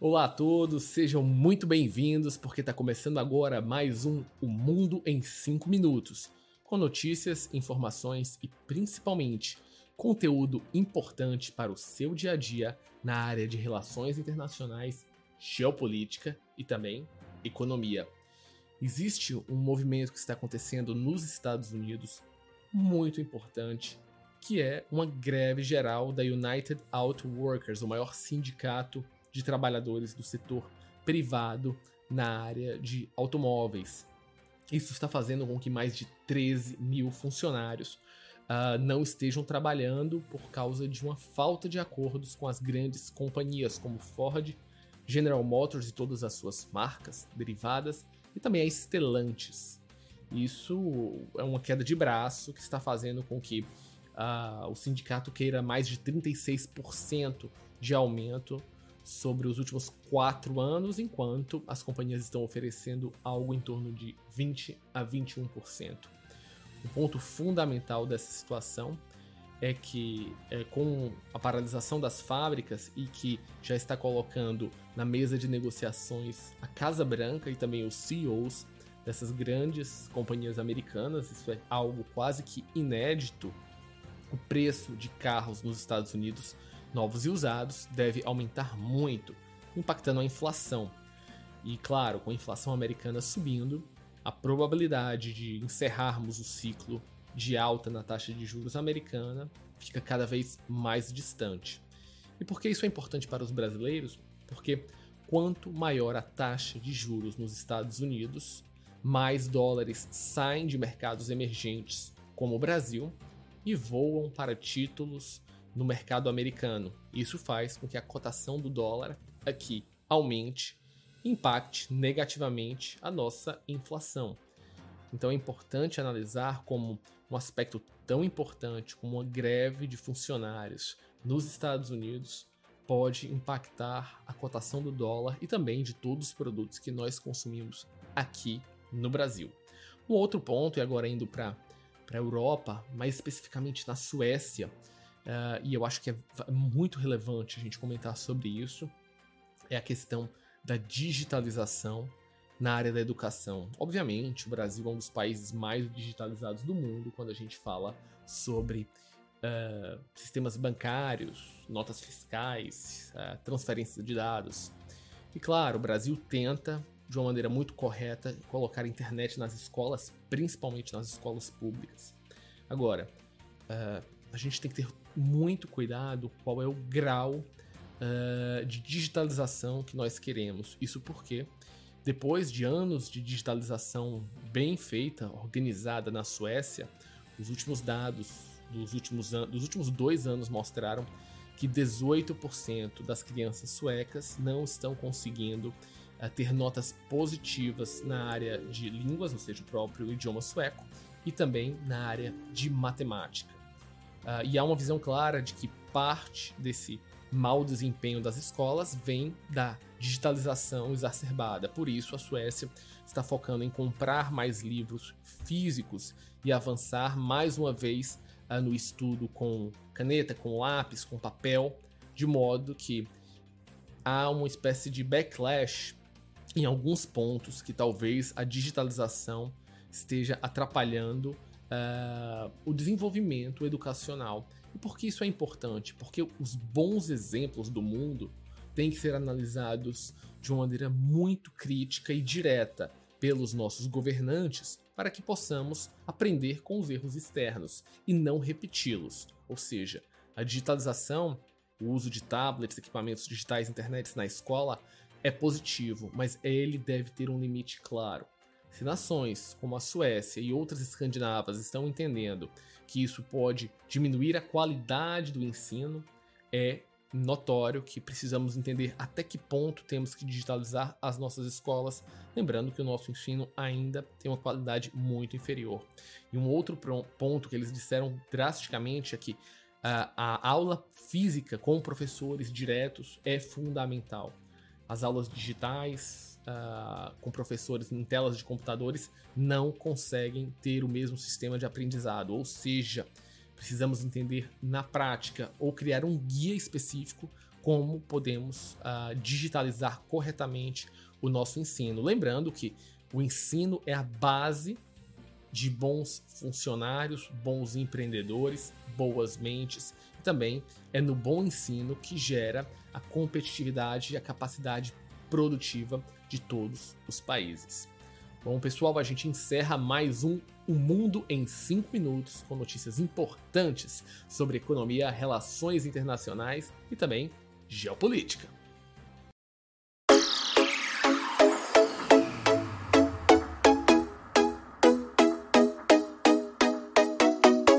Olá a todos, sejam muito bem-vindos, porque está começando agora mais um O Mundo em 5 Minutos, com notícias, informações e principalmente conteúdo importante para o seu dia a dia na área de relações internacionais, geopolítica e também economia. Existe um movimento que está acontecendo nos Estados Unidos muito importante, que é uma greve geral da United Auto Workers, o maior sindicato de trabalhadores do setor privado na área de automóveis. Isso está fazendo com que mais de 13 mil funcionários uh, não estejam trabalhando por causa de uma falta de acordos com as grandes companhias como Ford, General Motors e todas as suas marcas derivadas, e também a Stellantis. Isso é uma queda de braço que está fazendo com que uh, o sindicato queira mais de 36% de aumento sobre os últimos quatro anos, enquanto as companhias estão oferecendo algo em torno de 20 a 21%. O ponto fundamental dessa situação é que, é, com a paralisação das fábricas e que já está colocando na mesa de negociações a Casa Branca e também os CEOs dessas grandes companhias americanas, isso é algo quase que inédito. O preço de carros nos Estados Unidos novos e usados deve aumentar muito, impactando a inflação. E claro, com a inflação americana subindo, a probabilidade de encerrarmos o ciclo de alta na taxa de juros americana fica cada vez mais distante. E por que isso é importante para os brasileiros? Porque quanto maior a taxa de juros nos Estados Unidos, mais dólares saem de mercados emergentes como o Brasil e voam para títulos no mercado americano. Isso faz com que a cotação do dólar aqui aumente, impacte negativamente a nossa inflação. Então é importante analisar como um aspecto tão importante como uma greve de funcionários nos Estados Unidos pode impactar a cotação do dólar e também de todos os produtos que nós consumimos aqui no Brasil. Um outro ponto, e agora indo para a Europa, mais especificamente na Suécia, uh, e eu acho que é muito relevante a gente comentar sobre isso, é a questão da digitalização na área da educação. Obviamente, o Brasil é um dos países mais digitalizados do mundo quando a gente fala sobre uh, sistemas bancários, notas fiscais, uh, transferência de dados. E claro, o Brasil tenta, de uma maneira muito correta, colocar a internet nas escolas, principalmente nas escolas públicas. Agora, uh, a gente tem que ter muito cuidado qual é o grau uh, de digitalização que nós queremos. Isso porque, depois de anos de digitalização bem feita, organizada na Suécia, os últimos dados dos últimos, dos últimos dois anos mostraram que 18% das crianças suecas não estão conseguindo uh, ter notas positivas na área de línguas, ou seja, o próprio idioma sueco, e também na área de matemática. Uh, e há uma visão clara de que parte desse mau desempenho das escolas vem da digitalização exacerbada. Por isso, a Suécia está focando em comprar mais livros físicos e avançar mais uma vez uh, no estudo com caneta, com lápis, com papel, de modo que há uma espécie de backlash em alguns pontos que talvez a digitalização esteja atrapalhando uh, o desenvolvimento educacional. E por que isso é importante? Porque os bons exemplos do mundo têm que ser analisados de uma maneira muito crítica e direta pelos nossos governantes para que possamos aprender com os erros externos e não repeti-los. Ou seja, a digitalização, o uso de tablets, equipamentos digitais, internet na escola é positivo, mas ele deve ter um limite claro. Se nações como a Suécia e outras escandinavas estão entendendo que isso pode diminuir a qualidade do ensino, é notório que precisamos entender até que ponto temos que digitalizar as nossas escolas, lembrando que o nosso ensino ainda tem uma qualidade muito inferior. E um outro ponto que eles disseram drasticamente é que a, a aula física com professores diretos é fundamental. As aulas digitais, uh, com professores em telas de computadores não conseguem ter o mesmo sistema de aprendizado, ou seja, precisamos entender na prática ou criar um guia específico como podemos uh, digitalizar corretamente o nosso ensino. Lembrando que o ensino é a base de bons funcionários, bons empreendedores, boas mentes. E também é no bom ensino que gera a competitividade e a capacidade produtiva de todos os países. Bom, pessoal, a gente encerra mais um O Mundo em 5 Minutos com notícias importantes sobre economia, relações internacionais e também geopolítica.